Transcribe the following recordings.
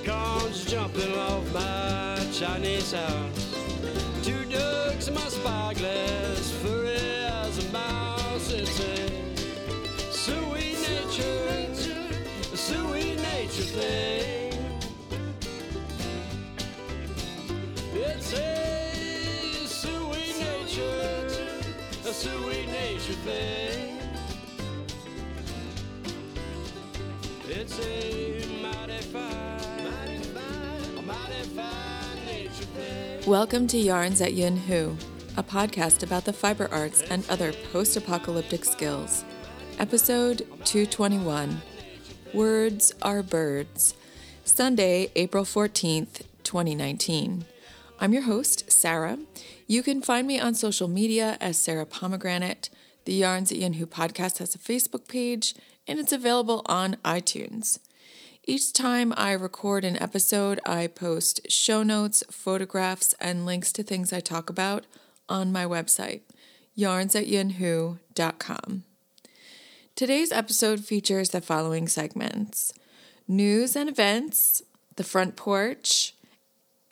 unicorns jumping off my Chinese house. Welcome to Yarns at Yin Hu, a podcast about the fiber arts and other post apocalyptic skills. Episode 221 Words Are Birds. Sunday, April 14th, 2019. I'm your host, Sarah. You can find me on social media as Sarah Pomegranate. The Yarns at Yin Hu podcast has a Facebook page, and it's available on iTunes. Each time I record an episode, I post show notes, photographs, and links to things I talk about on my website, yarns at yarnsatyinhu.com. Today's episode features the following segments news and events, the front porch,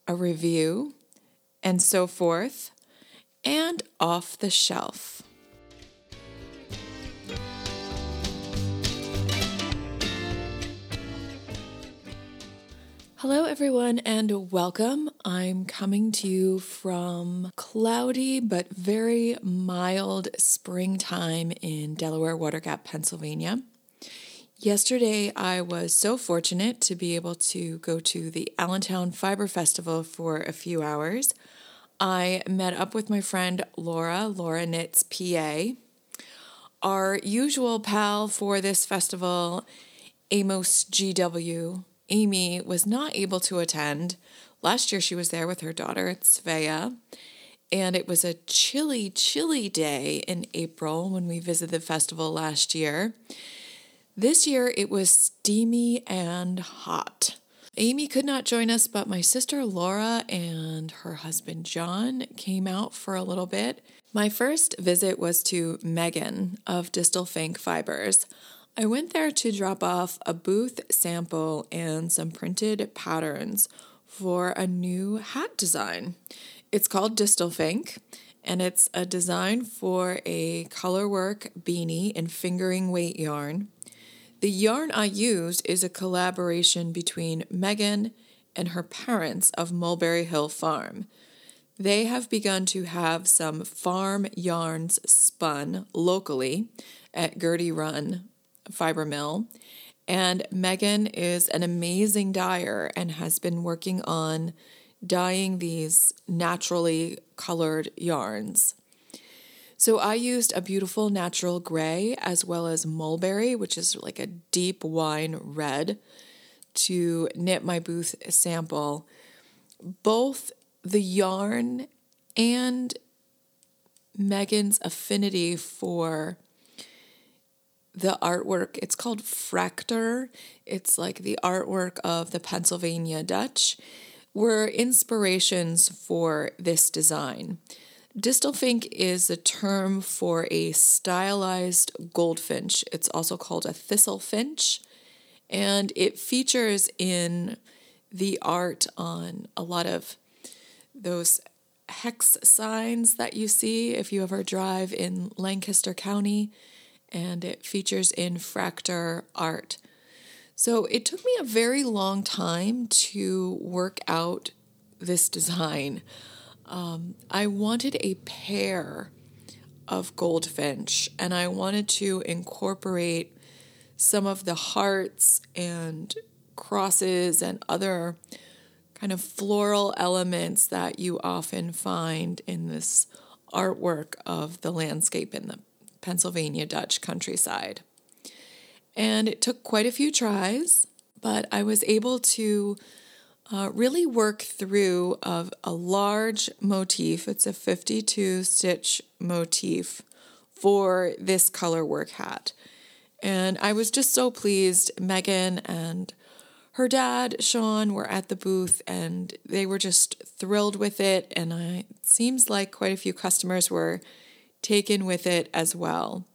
a review, and so forth, and off the shelf. Hello, everyone, and welcome. I'm coming to you from cloudy but very mild springtime in Delaware Water Gap, Pennsylvania. Yesterday, I was so fortunate to be able to go to the Allentown Fiber Festival for a few hours. I met up with my friend Laura, Laura Knits PA. Our usual pal for this festival, Amos GW, Amy was not able to attend. Last year, she was there with her daughter, Svea, and it was a chilly, chilly day in April when we visited the festival last year. This year, it was steamy and hot. Amy could not join us, but my sister Laura and her husband John came out for a little bit. My first visit was to Meghan of Distelfink Fibers. I went there to drop off a booth sample and some printed patterns for a new hat design. It's called Distelfink, and it's a design for a colorwork beanie in fingering weight yarn. The yarn I used is a collaboration between Meghan and her parents of Mulberry Hill Farm. They have begun to have some farm yarns spun locally at Gertie Run fiber mill. And Meghan is an amazing dyer and has been working on dyeing these naturally colored yarns. So I used a beautiful natural gray as well as mulberry, which is like a deep wine red, to knit my booth sample. Both the yarn and Meghan's affinity for the artwork. It's called Fraktur. It's like the artwork of the Pennsylvania Dutch, were inspirations for this design. Distelfink is a term for a stylized goldfinch. It's also called a thistle finch, and it features in the art on a lot of those hex signs that you see if you ever drive in Lancaster County and it features in Fraktur art. So it took me a very long time to work out this design. Um, I wanted a pair of goldfinch and I wanted to incorporate some of the hearts and crosses and other kind of floral elements that you often find in this artwork of the landscape in the Pennsylvania Dutch countryside. And it took quite a few tries, but I was able to uh, really work through of a large motif. It's a 52 stitch motif for this color work hat. And I was just so pleased. Meghan and her dad, Sean, were at the booth and they were just thrilled with it. And I, it seems like quite a few customers were taken with it as well.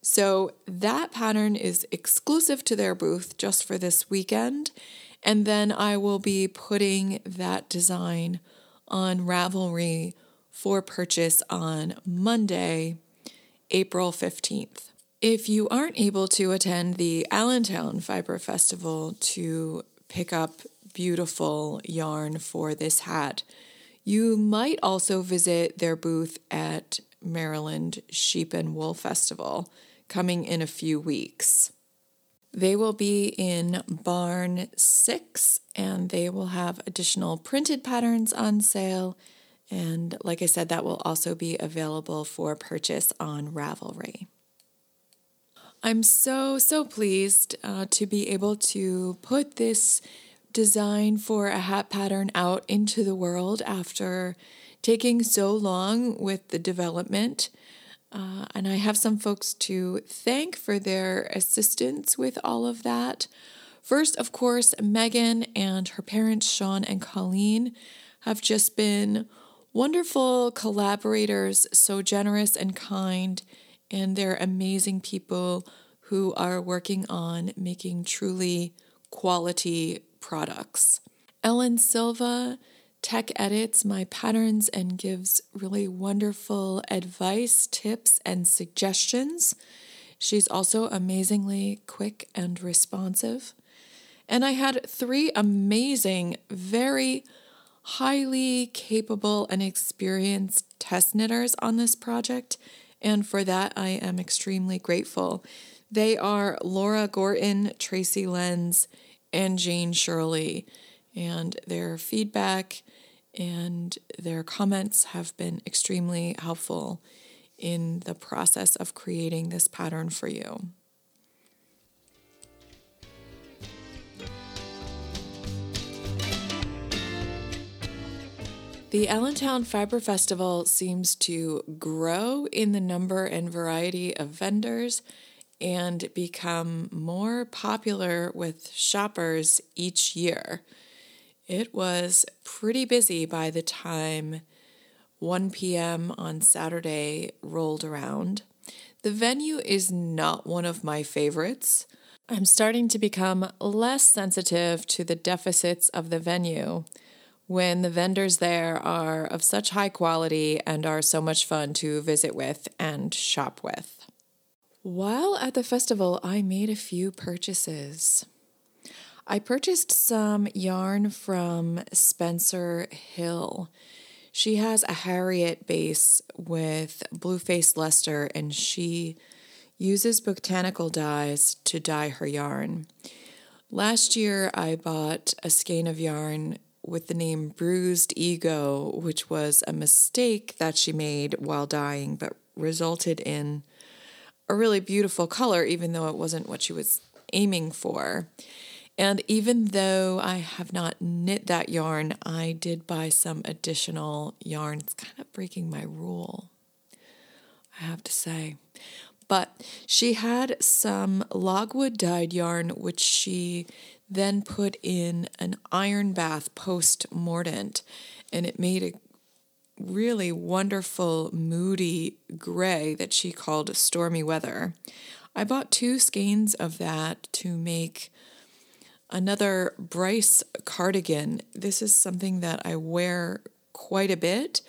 So that pattern is exclusive to their booth just for this weekend. And then I will be putting that design on Ravelry for purchase on Monday, April 15th. If you aren't able to attend the Allentown Fiber Festival to pick up beautiful yarn for this hat, you might also visit their booth at Maryland Sheep and Wool Festival coming in a few weeks. They will be in Barn 6 and they will have additional printed patterns on sale. And like I said, that will also be available for purchase on Ravelry. I'm so, so pleased uh, to be able to put this design for a hat pattern out into the world after taking so long with the development. Uh, and I have some folks to thank for their assistance with all of that. First, of course, Meghan and her parents, Sean and Colleen, have just been wonderful collaborators, so generous and kind, and they're amazing people who are working on making truly quality products. Ellen Silva tech edits my patterns and gives really wonderful advice, tips, and suggestions. She's also amazingly quick and responsive. And I had three amazing, very highly capable and experienced test knitters on this project, and for that I am extremely grateful. They are Laura Gorton, Tracy Lenz, and Jane Shirley, and their feedback and their comments have been extremely helpful in the process of creating this pattern for you. The Allentown Fiber Festival seems to grow in the number and variety of vendors and become more popular with shoppers each year. It was pretty busy by the time 1 p.m. on Saturday rolled around. The venue is not one of my favorites. I'm starting to become less sensitive to the deficits of the venue when the vendors there are of such high quality and are so much fun to visit with and shop with. While at the festival, I made a few purchases. I purchased some yarn from Spencer Hill. She has a Harriet base with blue faced Leicester, and she uses botanical dyes to dye her yarn. Last year, I bought a skein of yarn with the name Bruised Ego, which was a mistake that she made while dyeing, but resulted in a really beautiful color, even though it wasn't what she was aiming for. And even though I have not knit that yarn, I did buy some additional yarn. It's kind of breaking my rule, I have to say. But she had some logwood dyed yarn, which she then put in an iron bath post mordant, and it made a really wonderful, moody gray that she called stormy weather. I bought two skeins of that to make Another Bryce cardigan. This is something that I wear quite a bit.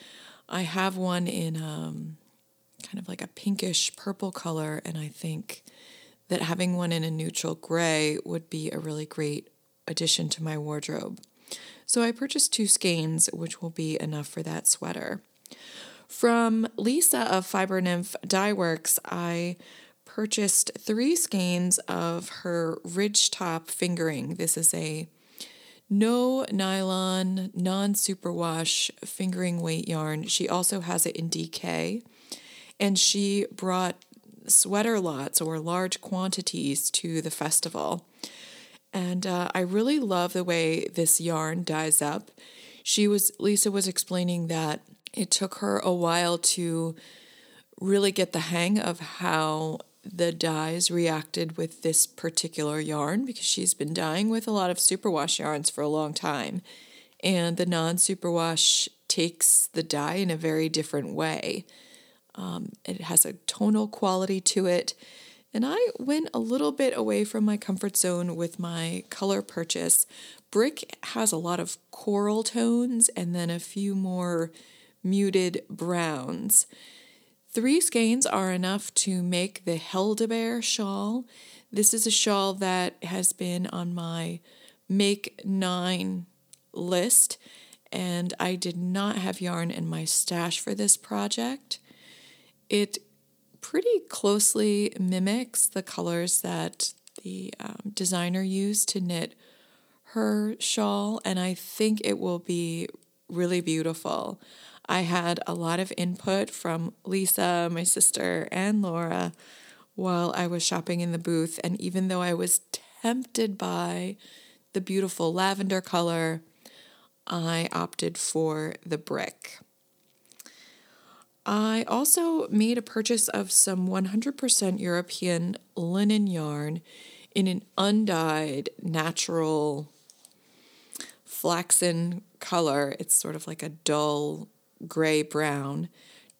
I have one in um, kind of like a pinkish purple color, and I think that having one in a neutral gray would be a really great addition to my wardrobe. So I purchased two skeins, which will be enough for that sweater. From Lisa of Fiber Nymph Dye Works, I purchased three skeins of her ridge top fingering. This is a no nylon, non superwash fingering weight yarn. She also has it in DK. And she brought sweater lots or large quantities to the festival. And uh, I really love the way this yarn dyes up. She was, Lisa was explaining that it took her a while to really get the hang of how the dyes reacted with this particular yarn because she's been dyeing with a lot of superwash yarns for a long time. And the non superwash takes the dye in a very different way. Um, it has a tonal quality to it. And I went a little bit away from my comfort zone with my color purchase, brick has a lot of coral tones and then a few more muted browns. Three skeins are enough to make the Heldeberg shawl. This is a shawl that has been on my Make Nine list, and I did not have yarn in my stash for this project. It pretty closely mimics the colors that the um, designer used to knit her shawl, and I think it will be really beautiful. I had a lot of input from Lisa, my sister, and Laura while I was shopping in the booth, and even though I was tempted by the beautiful lavender color, I opted for the brick. I also made a purchase of some 100% European linen yarn in an undyed natural flaxen color. It's sort of like a dull gray brown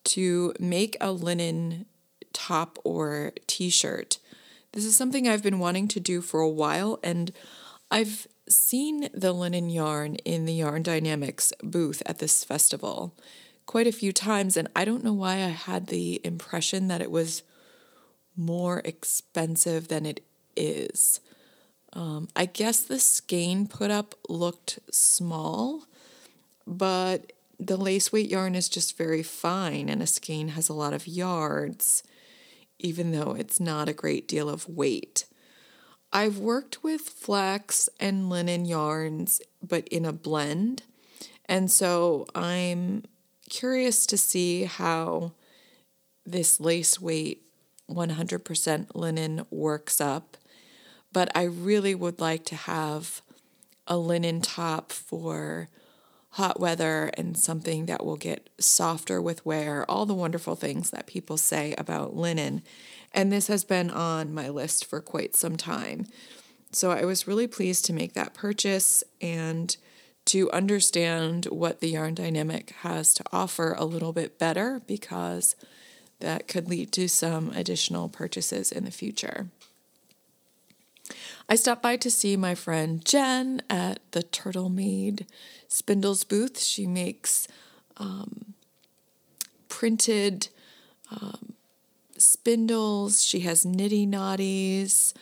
to make a linen top or t shirt. This is something I've been wanting to do for a while, and I've seen the linen yarn in the Yarn Dynamics booth at this festival quite a few times, and I don't know why I had the impression that it was more expensive than it is. Um, I guess the skein put up looked small, but the lace weight yarn is just very fine, and a skein has a lot of yards, even though it's not a great deal of weight. I've worked with flax and linen yarns, but in a blend. And so I'm curious to see how this lace weight 100% linen works up. But I really would like to have a linen top for hot weather and something that will get softer with wear, all the wonderful things that people say about linen. And this has been on my list for quite some time. So I was really pleased to make that purchase and to understand what the yarn dynamic has to offer a little bit better because that could lead to some additional purchases in the future. I stopped by to see my friend Jen at the Turtle Made Spindles booth. She makes um, printed um, spindles, she has nitty knotties,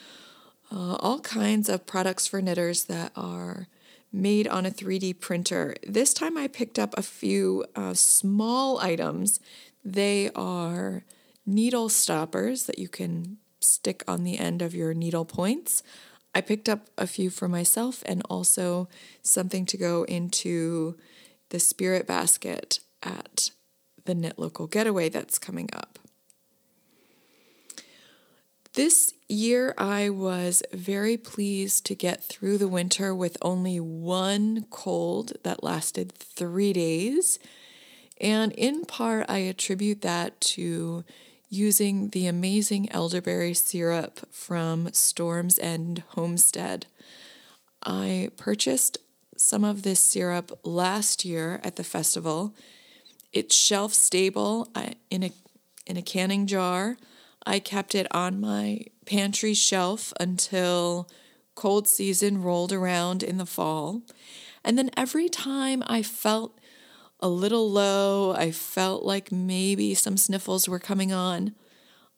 uh, all kinds of products for knitters that are made on a 3D printer. This time I picked up a few uh, small items. They are needle stoppers that you can stick on the end of your needle points. I picked up a few for myself and also something to go into the spirit basket at the Knit Local Getaway that's coming up. This year, I was very pleased to get through the winter with only one cold that lasted three days. And in part, I attribute that to using the amazing elderberry syrup from Storms End Homestead. I purchased some of this syrup last year at the festival. It's shelf stable in a in a canning jar. I kept it on my pantry shelf until cold season rolled around in the fall. And then every time I felt a little low, I felt like maybe some sniffles were coming on,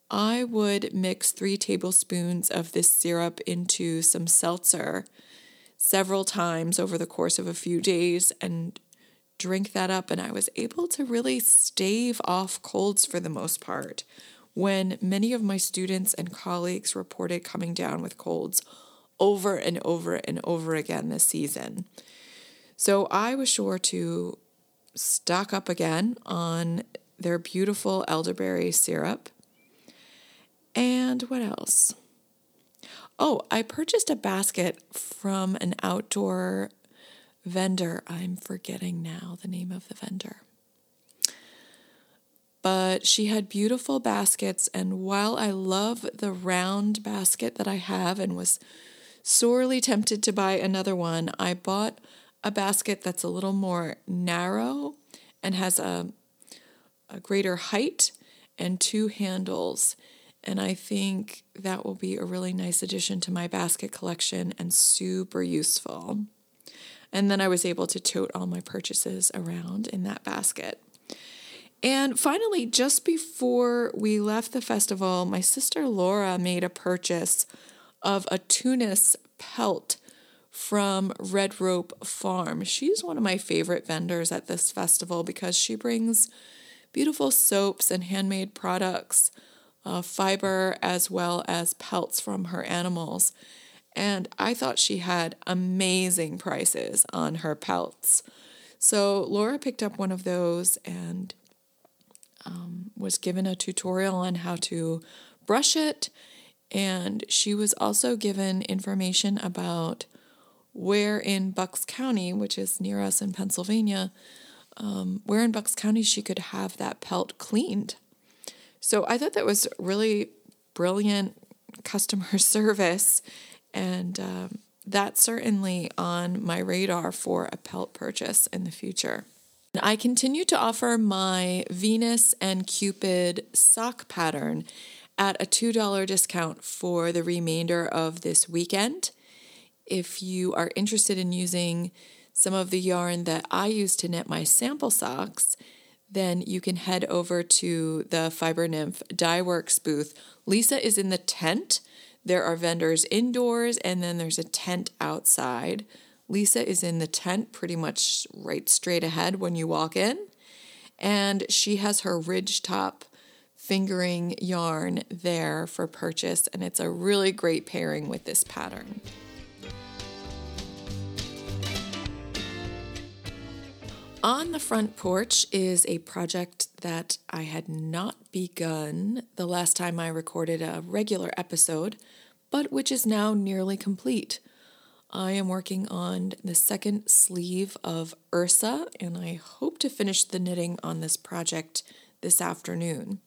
I would mix three tablespoons of this syrup into some seltzer several times over the course of a few days and drink that up. And I was able to really stave off colds for the most part when many of my students and colleagues reported coming down with colds over and over and over again this season. So I was sure to stock up again on their beautiful elderberry syrup. And what else? Oh, I purchased a basket from an outdoor vendor. I'm forgetting now the name of the vendor but she had beautiful baskets. And while I love the round basket that I have and was sorely tempted to buy another one, I bought a basket that's a little more narrow and has a, a greater height and two handles. And I think that will be a really nice addition to my basket collection and super useful. And then I was able to tote all my purchases around in that basket. And finally, just before we left the festival, my sister Laura made a purchase of a Tunis pelt from Red Rope Farm. She's one of my favorite vendors at this festival because she brings beautiful soaps and handmade products, uh, fiber, as well as pelts from her animals. And I thought she had amazing prices on her pelts. So Laura picked up one of those and um, was given a tutorial on how to brush it. And she was also given information about where in Bucks County, which is near us in Pennsylvania, um, where in Bucks County she could have that pelt cleaned. So I thought that was really brilliant customer service. And um, that's certainly on my radar for a pelt purchase in the future. I continue to offer my Venus and Cupid sock pattern at a $2 discount for the remainder of this weekend. If you are interested in using some of the yarn that I use to knit my sample socks, then you can head over to the Fiber Nymph Dye Works booth. Lisa is in the tent. There are vendors indoors, and then there's a tent outside. Lisa is in the tent pretty much right straight ahead when you walk in. And she has her ridge top fingering yarn there for purchase. And it's a really great pairing with this pattern. On the front porch is a project that I had not begun the last time I recorded a regular episode, but which is now nearly complete. I am working on the second sleeve of Ursa, and I hope to finish the knitting on this project this afternoon.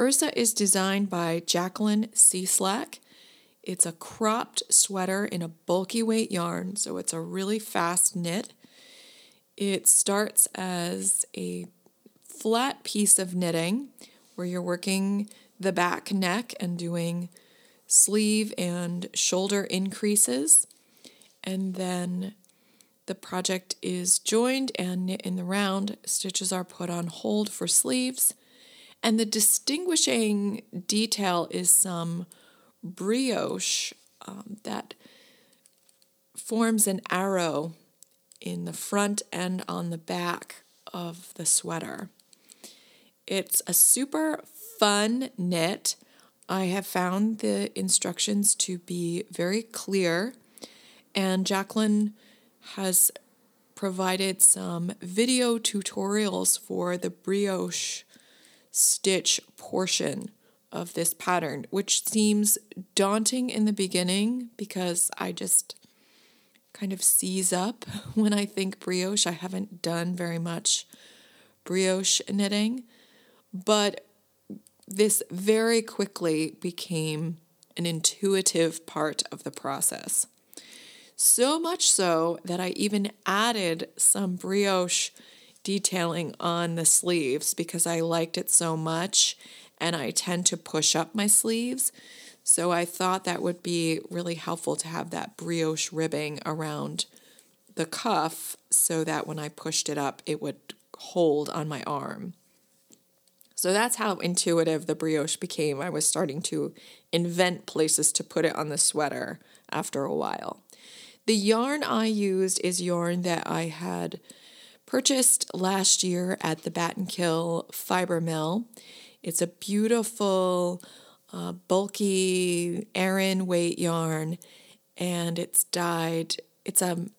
Ursa is designed by Jacqueline Cieslak. It's a cropped sweater in a bulky weight yarn, so it's a really fast knit. It starts as a flat piece of knitting where you're working the back neck and doing sleeve and shoulder increases and then the project is joined and knit in the round. Stitches are put on hold for sleeves. And the distinguishing detail is some brioche um, that forms an arrow in the front and on the back of the sweater. It's a super fun knit. I have found the instructions to be very clear and Jacqueline has provided some video tutorials for the brioche stitch portion of this pattern, which seems daunting in the beginning because I just kind of seize up when I think brioche. I haven't done very much brioche knitting, but this very quickly became an intuitive part of the process. So much so that I even added some brioche detailing on the sleeves because I liked it so much and I tend to push up my sleeves. So I thought that would be really helpful to have that brioche ribbing around the cuff so that when I pushed it up, it would hold on my arm. So that's how intuitive the brioche became. I was starting to invent places to put it on the sweater after a while. The yarn I used is yarn that I had purchased last year at the Battenkill Fiber Mill. It's a beautiful, uh, bulky Aran weight yarn, and it's dyed. It's um,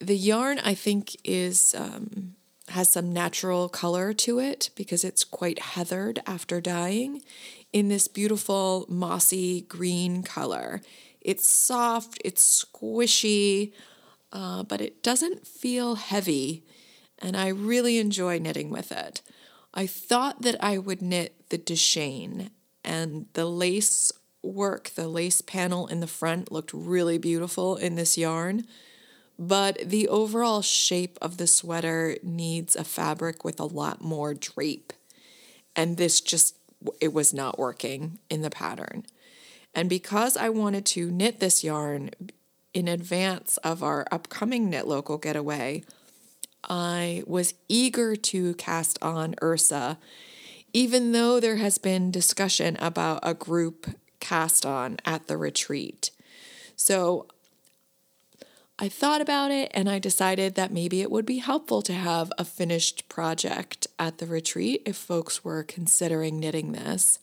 the yarn I think is um, has some natural color to it because it's quite heathered after dyeing in this beautiful mossy green color. It's soft, it's squishy, uh, but it doesn't feel heavy, and I really enjoy knitting with it. I thought that I would knit the Deshane, and the lace work, the lace panel in the front looked really beautiful in this yarn. But the overall shape of the sweater needs a fabric with a lot more drape. And this just, it was not working in the pattern. And because I wanted to knit this yarn in advance of our upcoming Knit Local getaway, I was eager to cast on Ursa, even though there has been discussion about a group cast on at the retreat. So I thought about it and I decided that maybe it would be helpful to have a finished project at the retreat if folks were considering knitting this.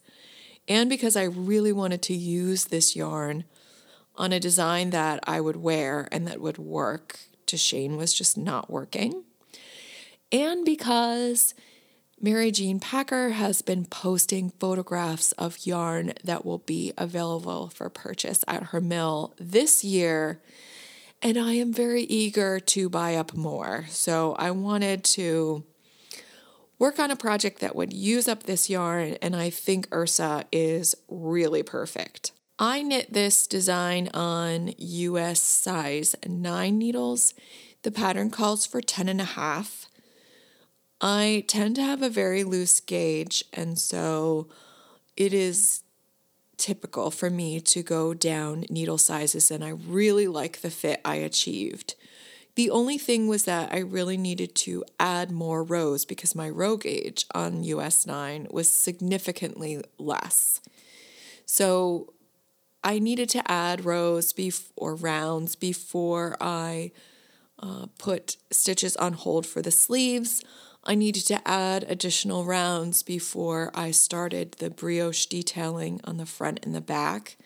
And because I really wanted to use this yarn on a design that I would wear and that would work to Shane was just not working. And because Mary Jeanne Packer has been posting photographs of yarn that will be available for purchase at her mill this year. And I am very eager to buy up more. So I wanted to work on a project that would use up this yarn, and I think Ursa is really perfect. I knit this design on US size 9 needles. The pattern calls for 10 and a half. I tend to have a very loose gauge, and so it is typical for me to go down needle sizes, and I really like the fit I achieved. The only thing was that I really needed to add more rows because my row gauge on US 9 was significantly less. So I needed to add rows bef- or rounds before I uh, put stitches on hold for the sleeves. I needed to add additional rounds before I started the brioche detailing on the front and the back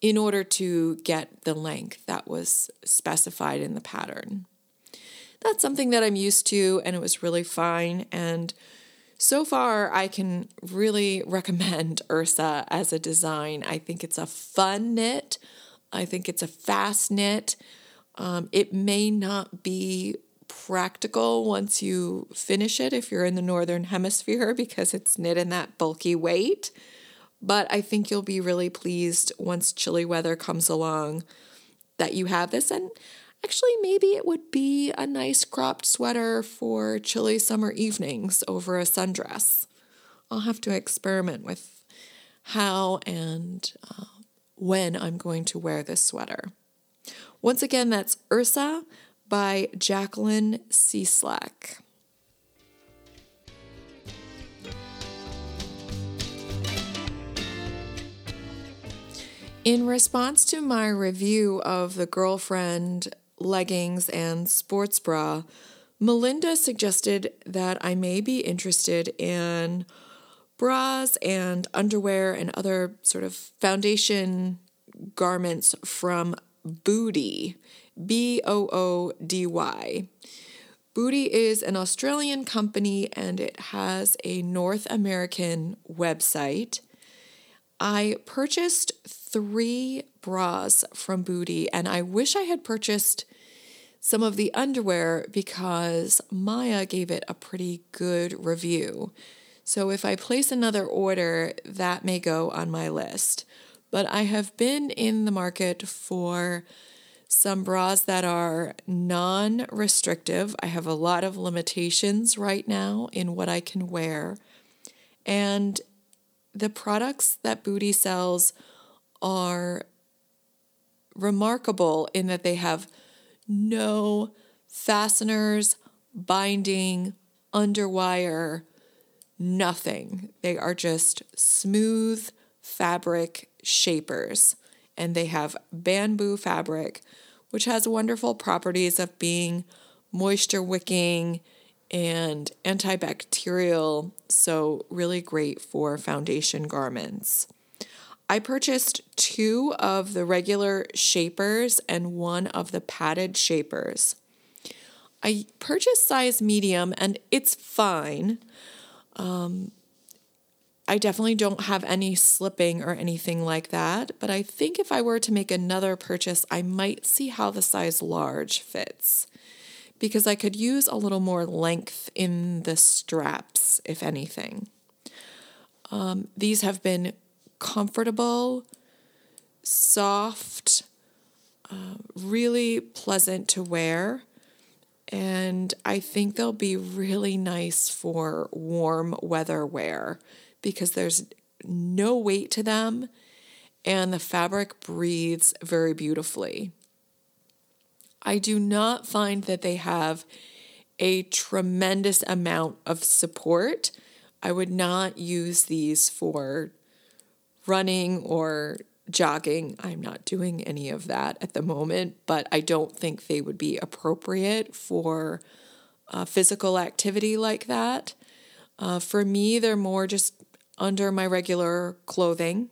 in order to get the length that was specified in the pattern. That's something that I'm used to, and it was really fine. And so far, I can really recommend Ursa as a design. I think it's a fun knit, I think it's a fast knit. Um, it may not be practical once you finish it if you're in the northern hemisphere because it's knit in that bulky weight. But I think you'll be really pleased once chilly weather comes along that you have this. And actually, maybe it would be a nice cropped sweater for chilly summer evenings over a sundress. I'll have to experiment with how and uh, when I'm going to wear this sweater. Once again, that's Ursa by Jacqueline Cieslak. In response to my review of the girlfriend leggings and sports bra, Melinda suggested that I may be interested in bras and underwear and other sort of foundation garments from Boody. B O O D Y. Boody is an Australian company and it has a North American website. I purchased three bras from Boody, and I wish I had purchased some of the underwear because Maya gave it a pretty good review. So if I place another order, that may go on my list. But I have been in the market for some bras that are non restrictive. I have a lot of limitations right now in what I can wear. And the products that Boody sells are remarkable in that they have no fasteners, binding, underwire, nothing. They are just smooth fabric shapers and they have bamboo fabric, which has wonderful properties of being moisture wicking and antibacterial, so really great for foundation garments. I purchased two of the regular shapers and one of the padded shapers. I purchased size medium and it's fine. Um, I definitely don't have any slipping or anything like that, but I think if I were to make another purchase, I might see how the size large fits because I could use a little more length in the straps, if anything. Um, these have been comfortable, soft, uh, really pleasant to wear. And I think they'll be really nice for warm weather wear because there's no weight to them and the fabric breathes very beautifully. I do not find that they have a tremendous amount of support. I would not use these for running or jogging. I'm not doing any of that at the moment, but I don't think they would be appropriate for uh, physical activity like that. Uh, for me, they're more just under my regular clothing.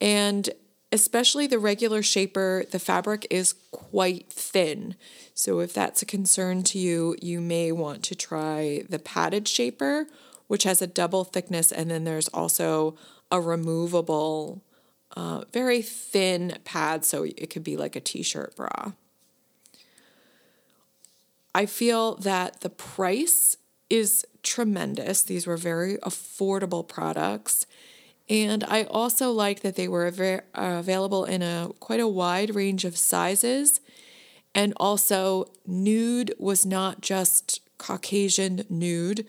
And especially the regular shaper, the fabric is quite thin. So if that's a concern to you, you may want to try the padded shaper, which has a double thickness, and then there's also a removable, uh, very thin pad, so it could be like a t shirt bra. I feel that the price is tremendous. These were very affordable products. And I also like that they were very, uh, available in a quite a wide range of sizes. And also, nude was not just Caucasian nude,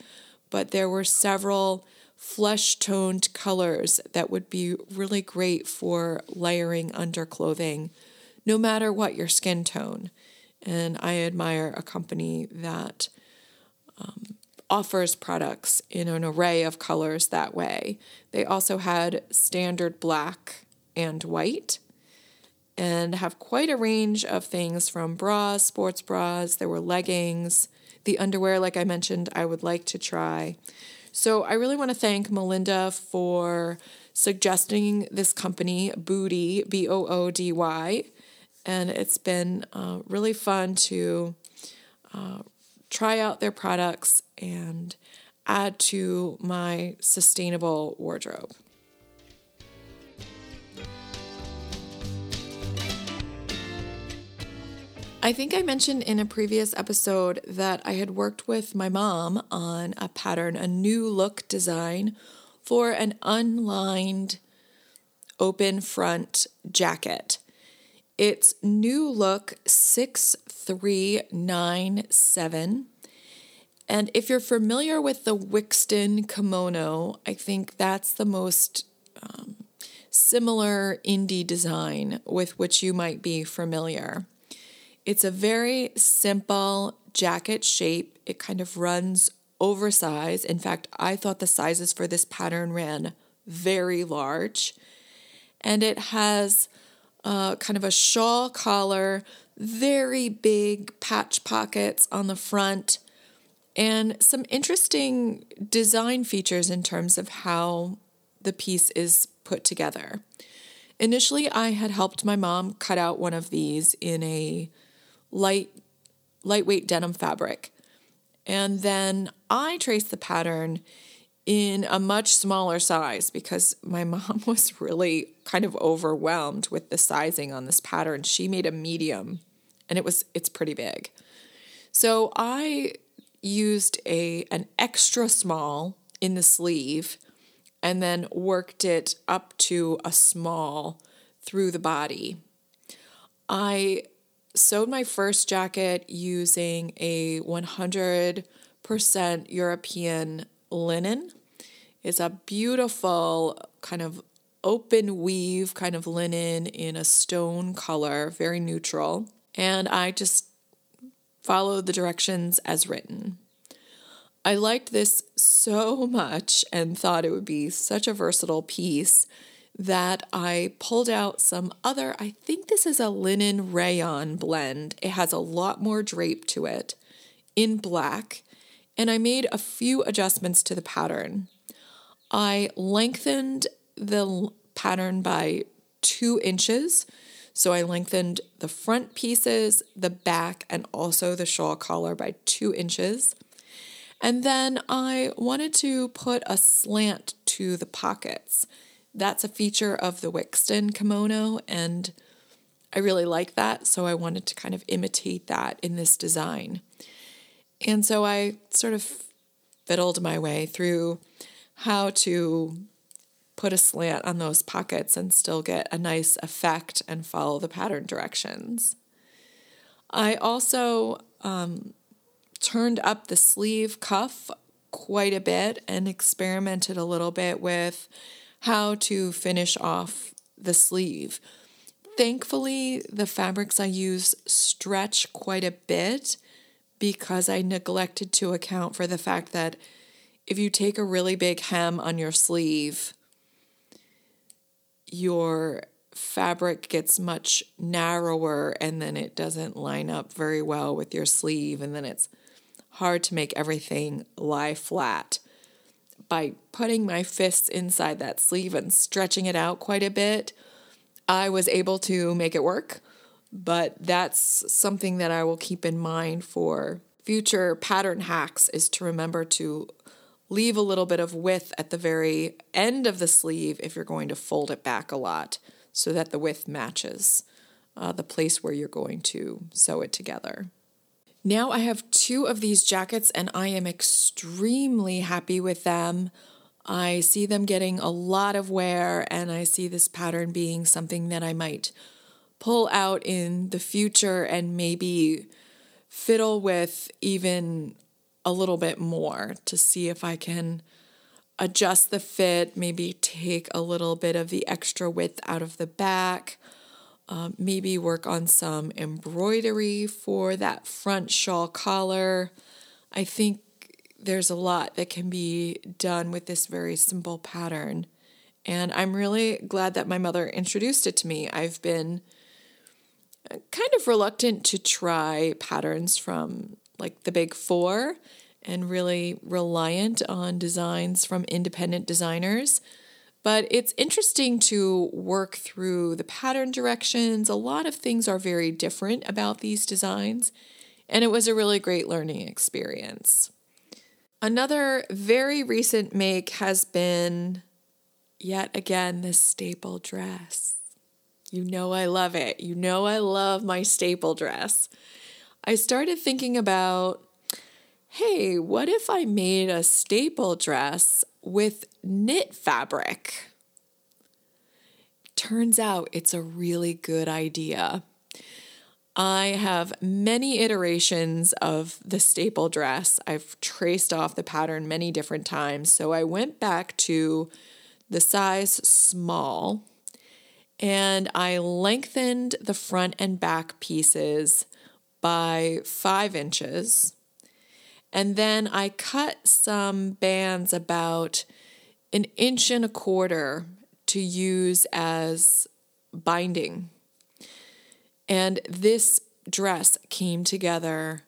but there were several flesh toned colors that would be really great for layering under clothing, no matter what your skin tone. And I admire a company that um, offers products in an array of colors that way. They also had standard black and white and have quite a range of things from bras, sports bras, there were leggings, the underwear, like I mentioned, I would like to try. So I really want to thank Melinda for suggesting this company, Boody, B O O D Y. And it's been uh, really fun to uh, try out their products and add to my sustainable wardrobe. I think I mentioned in a previous episode that I had worked with my mom on a pattern, a new look design for an unlined open front jacket. It's new look 6397. And if you're familiar with the Wiksten kimono, I think that's the most um, similar indie design with which you might be familiar. It's a very simple jacket shape. It kind of runs oversized. In fact, I thought the sizes for this pattern ran very large. And it has uh, kind of a shawl collar, very big patch pockets on the front, and some interesting design features in terms of how the piece is put together. Initially, I had helped my mom cut out one of these in a light lightweight denim fabric. And then I traced the pattern in a much smaller size because my mom was really kind of overwhelmed with the sizing on this pattern. She made a medium and it was it's pretty big. So I used a an extra small in the sleeve and then worked it up to a small through the body. I sewed my first jacket using a 100% European linen. It's a beautiful kind of open weave kind of linen in a stone color, very neutral. And I just followed the directions as written. I liked this so much and thought it would be such a versatile piece that I pulled out some other, I think this is a linen rayon blend. It has a lot more drape to it in black, and I made a few adjustments to the pattern. I lengthened the pattern by two inches. So I lengthened the front pieces, the back, and also the shawl collar by two inches. And then I wanted to put a slant to the pockets that's a feature of the Wiksten kimono, and I really like that. So I wanted to kind of imitate that in this design. And so I sort of fiddled my way through how to put a slant on those pockets and still get a nice effect and follow the pattern directions. I also um, turned up the sleeve cuff quite a bit and experimented a little bit with how to finish off the sleeve. Thankfully, the fabrics I use stretch quite a bit because I neglected to account for the fact that if you take a really big hem on your sleeve, your fabric gets much narrower and then it doesn't line up very well with your sleeve, and then it's hard to make everything lie flat. By putting my fists inside that sleeve and stretching it out quite a bit, I was able to make it work. But that's something that I will keep in mind for future pattern hacks is to remember to leave a little bit of width at the very end of the sleeve if you're going to fold it back a lot so that the width matches uh, the place where you're going to sew it together. Now I have two of these jackets and I am extremely happy with them. I see them getting a lot of wear and I see this pattern being something that I might pull out in the future and maybe fiddle with even a little bit more to see if I can adjust the fit, maybe take a little bit of the extra width out of the back, um, maybe work on some embroidery for that front shawl collar. I think there's a lot that can be done with this very simple pattern. And I'm really glad that my mother introduced it to me. I've been kind of reluctant to try patterns from like the big four and really reliant on designs from independent designers. But it's interesting to work through the pattern directions. A lot of things are very different about these designs, and it was a really great learning experience. Another very recent make has been yet again this staple dress. You know, I love it. You know, I love my staple dress. I started thinking about hey, what if I made a staple dress with knit fabric. Turns out it's a really good idea. I have many iterations of the staple dress. I've traced off the pattern many different times. So I went back to the size small and I lengthened the front and back pieces by five inches and then I cut some bands about an inch and a quarter to use as binding. And this dress came together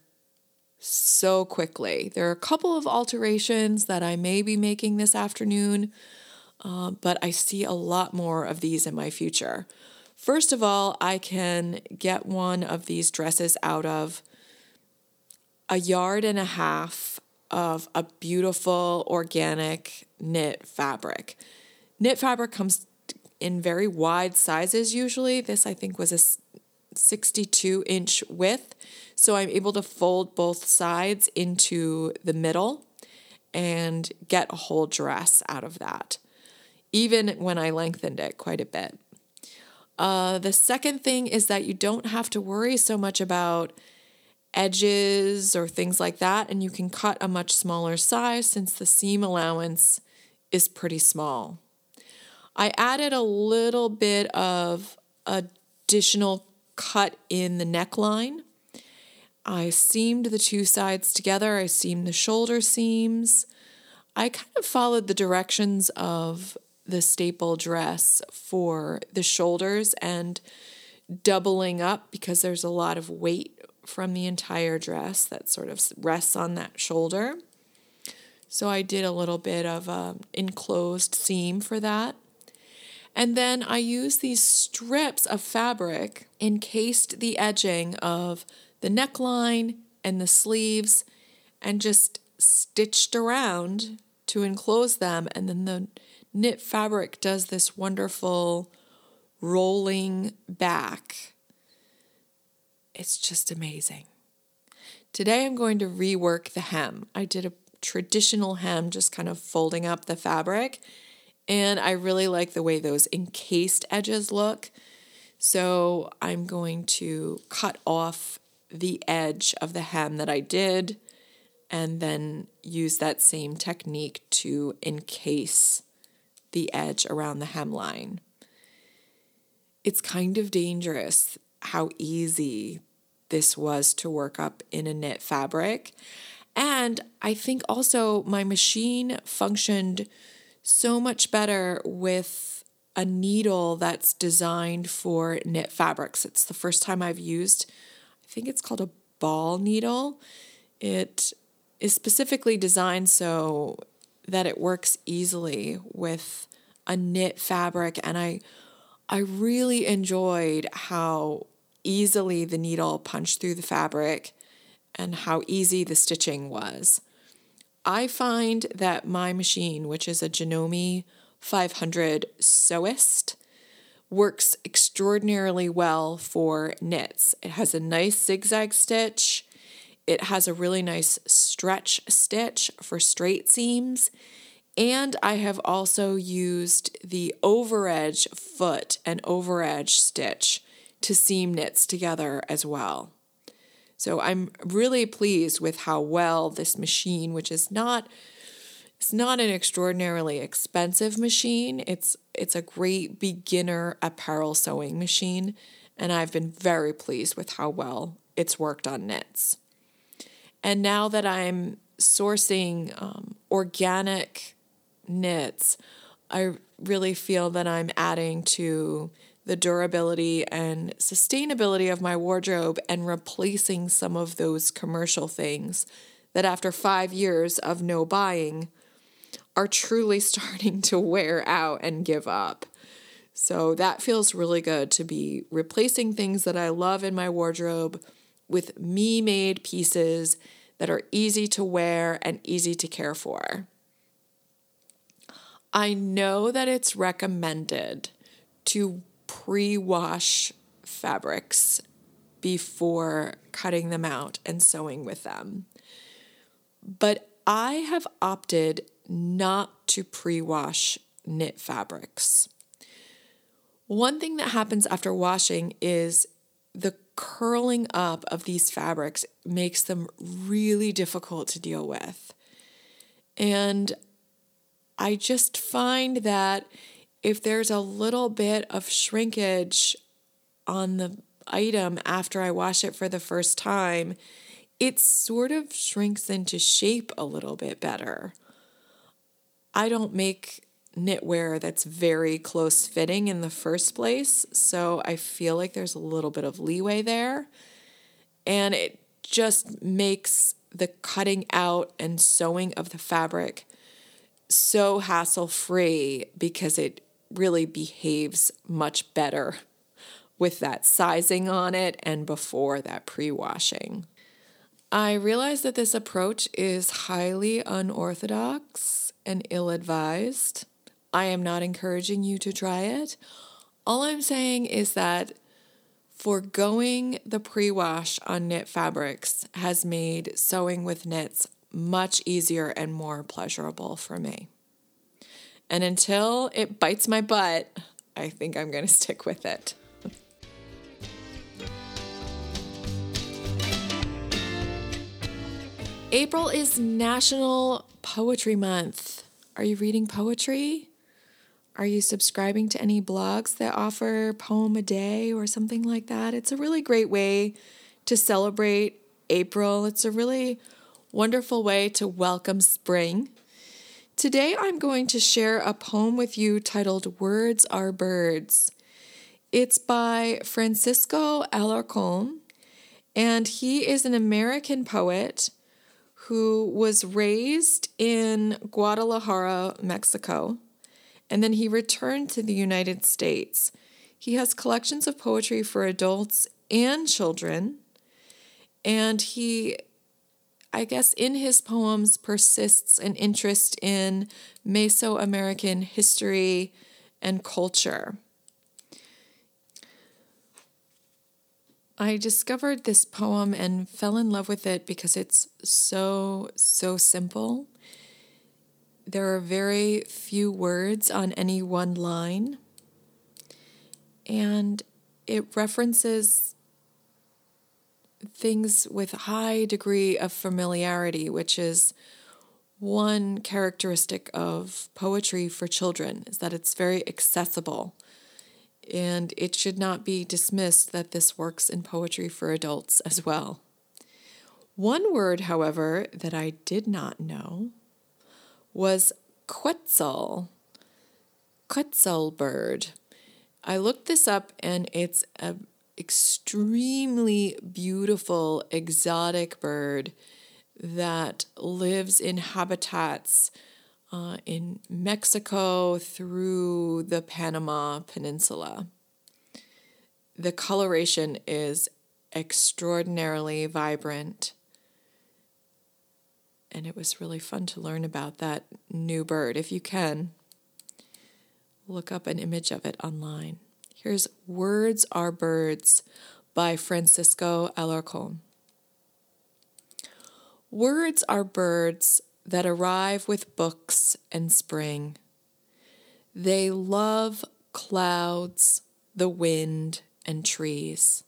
so quickly. There are a couple of alterations that I may be making this afternoon, uh, but I see a lot more of these in my future. First of all, I can get one of these dresses out of a yard and a half of a beautiful organic knit fabric. Knit fabric comes in very wide sizes usually. This I think was a 62 inch width. So I'm able to fold both sides into the middle and get a whole dress out of that, even when I lengthened it quite a bit. Uh, the second thing is that you don't have to worry so much about edges or things like that, and you can cut a much smaller size since the seam allowance is pretty small. I added a little bit of additional cut in the neckline. I seamed the two sides together, I seamed the shoulder seams. I kind of followed the directions of the staple dress for the shoulders and doubling up because there's a lot of weight from the entire dress that sort of rests on that shoulder. So I did a little bit of an enclosed seam for that. And then I used these strips of fabric, encased the edging of the neckline and the sleeves, and just stitched around to enclose them. And then the knit fabric does this wonderful rolling back it's just amazing. Today I'm going to rework the hem. I did a traditional hem, just kind of folding up the fabric, and I really like the way those encased edges look. So I'm going to cut off the edge of the hem that I did and then use that same technique to encase the edge around the hemline it's kind of dangerous how easy this was to work up in a knit fabric. And I think also my machine functioned so much better with a needle that's designed for knit fabrics. It's the first time I've used, I think it's called a ball needle. It is specifically designed so that it works easily with a knit fabric and I I really enjoyed how easily the needle punched through the fabric and how easy the stitching was. I find that my machine, which is a Janome 500 Sewist, works extraordinarily well for knits. It has a nice zigzag stitch. It has a really nice stretch stitch for straight seams. And I have also used the overedge foot and overedge stitch to seam knits together as well. So I'm really pleased with how well this machine, which is not it's not an extraordinarily expensive machine. It's it's a great beginner apparel sewing machine and I've been very pleased with how well it's worked on knits. And now that I'm sourcing um, organic knits, I really feel that I'm adding to the durability and sustainability of my wardrobe and replacing some of those commercial things that after five years of no buying are truly starting to wear out and give up. So that feels really good to be replacing things that I love in my wardrobe with me made pieces that are easy to wear and easy to care for. I know that it's recommended to pre wash fabrics before cutting them out and sewing with them. But I have opted not to pre wash knit fabrics. One thing that happens after washing is the curling up of these fabrics makes them really difficult to deal with. And I just find that if there's a little bit of shrinkage on the item after I wash it for the first time, it sort of shrinks into shape a little bit better. I don't make knitwear that's very close fitting in the first place, so I feel like there's a little bit of leeway there. And it just makes the cutting out and sewing of the fabric so hassle free because it really behaves much better with that sizing on it and before that pre washing. I realize that this approach is highly unorthodox and ill advised. I am not encouraging you to try it. All I'm saying is that foregoing the pre wash on knit fabrics has made sewing with knits much easier and more pleasurable for me. And until it bites my butt, I think I'm going to stick with it. April is National Poetry Month. Are you reading poetry? Are you subscribing to any blogs that offer poem a day or something like that? It's a really great way to celebrate April. It's a really wonderful way to welcome spring. Today I'm going to share a poem with you titled Words Are Birds. It's by Francisco Alarcon, and he is an American poet who was raised in Guadalajara, Mexico, and then he returned to the United States. He has collections of poetry for adults and children, and he I guess, in his poems persists an interest in Mesoamerican history and culture. I discovered this poem and fell in love with it because it's so, so simple. There are very few words on any one line, and it references things with high degree of familiarity, which is one characteristic of poetry for children, is that it's very accessible. and it should not be dismissed that this works in poetry for adults as well. One word, however, that I did not know was quetzal, quetzal bird. I looked this up and it's an extremely beautiful exotic bird that lives in habitats uh, in Mexico through the Panama Peninsula. The coloration is extraordinarily vibrant. And it was really fun to learn about that new bird. If you can, look up an image of it online. Here's Words Are Birds by Francisco Alarcon. Words are birds that arrive with books and spring. They love clouds, the wind, and trees.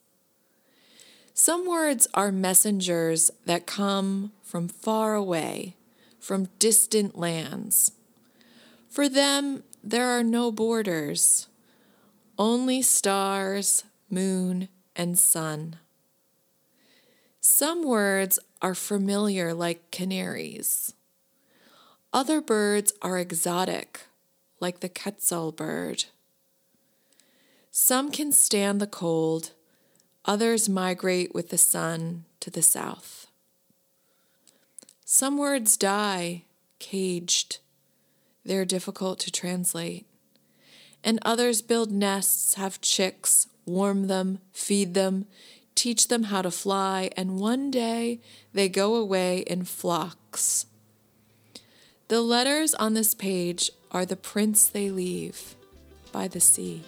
Some words are messengers that come from far away, from distant lands. For them, there are no borders, only stars, moon, and sun. Some words are familiar like canaries. Other birds are exotic, like the quetzal bird. Some can stand the cold, others migrate with the sun to the south. Some words die, caged. They're difficult to translate. And others build nests, have chicks, warm them, feed them, teach them how to fly, and one day they go away in flocks the letters on this page are the prints they leave by the sea.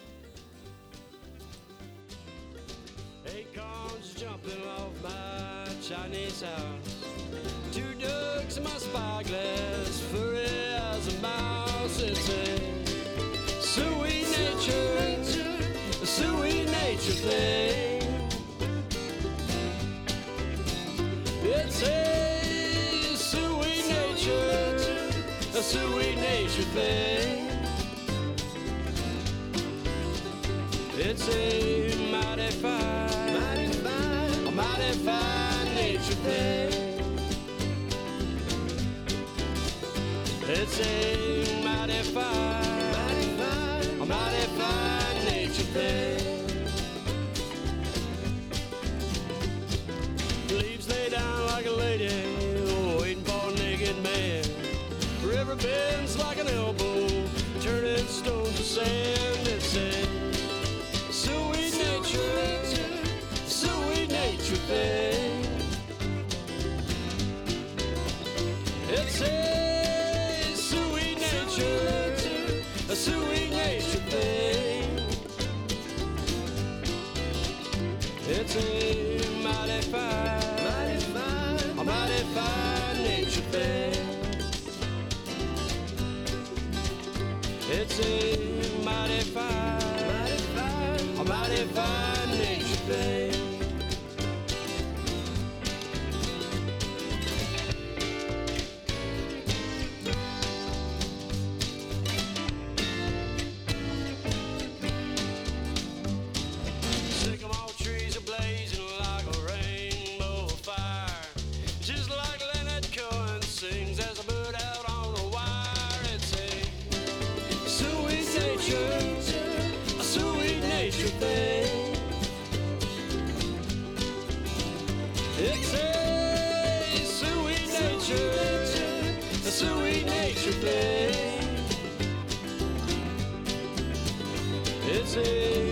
Acorns jumping off my Chinese house. Thing. It's a sweet nature a sweet nature thing. It's a mighty fine, a mighty fine nature thing. It's a mighty fine, a mighty fine nature thing. Bends like an elbow, turning stones to sand. It's a sweet nature, sweet nature thing. It's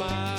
smile.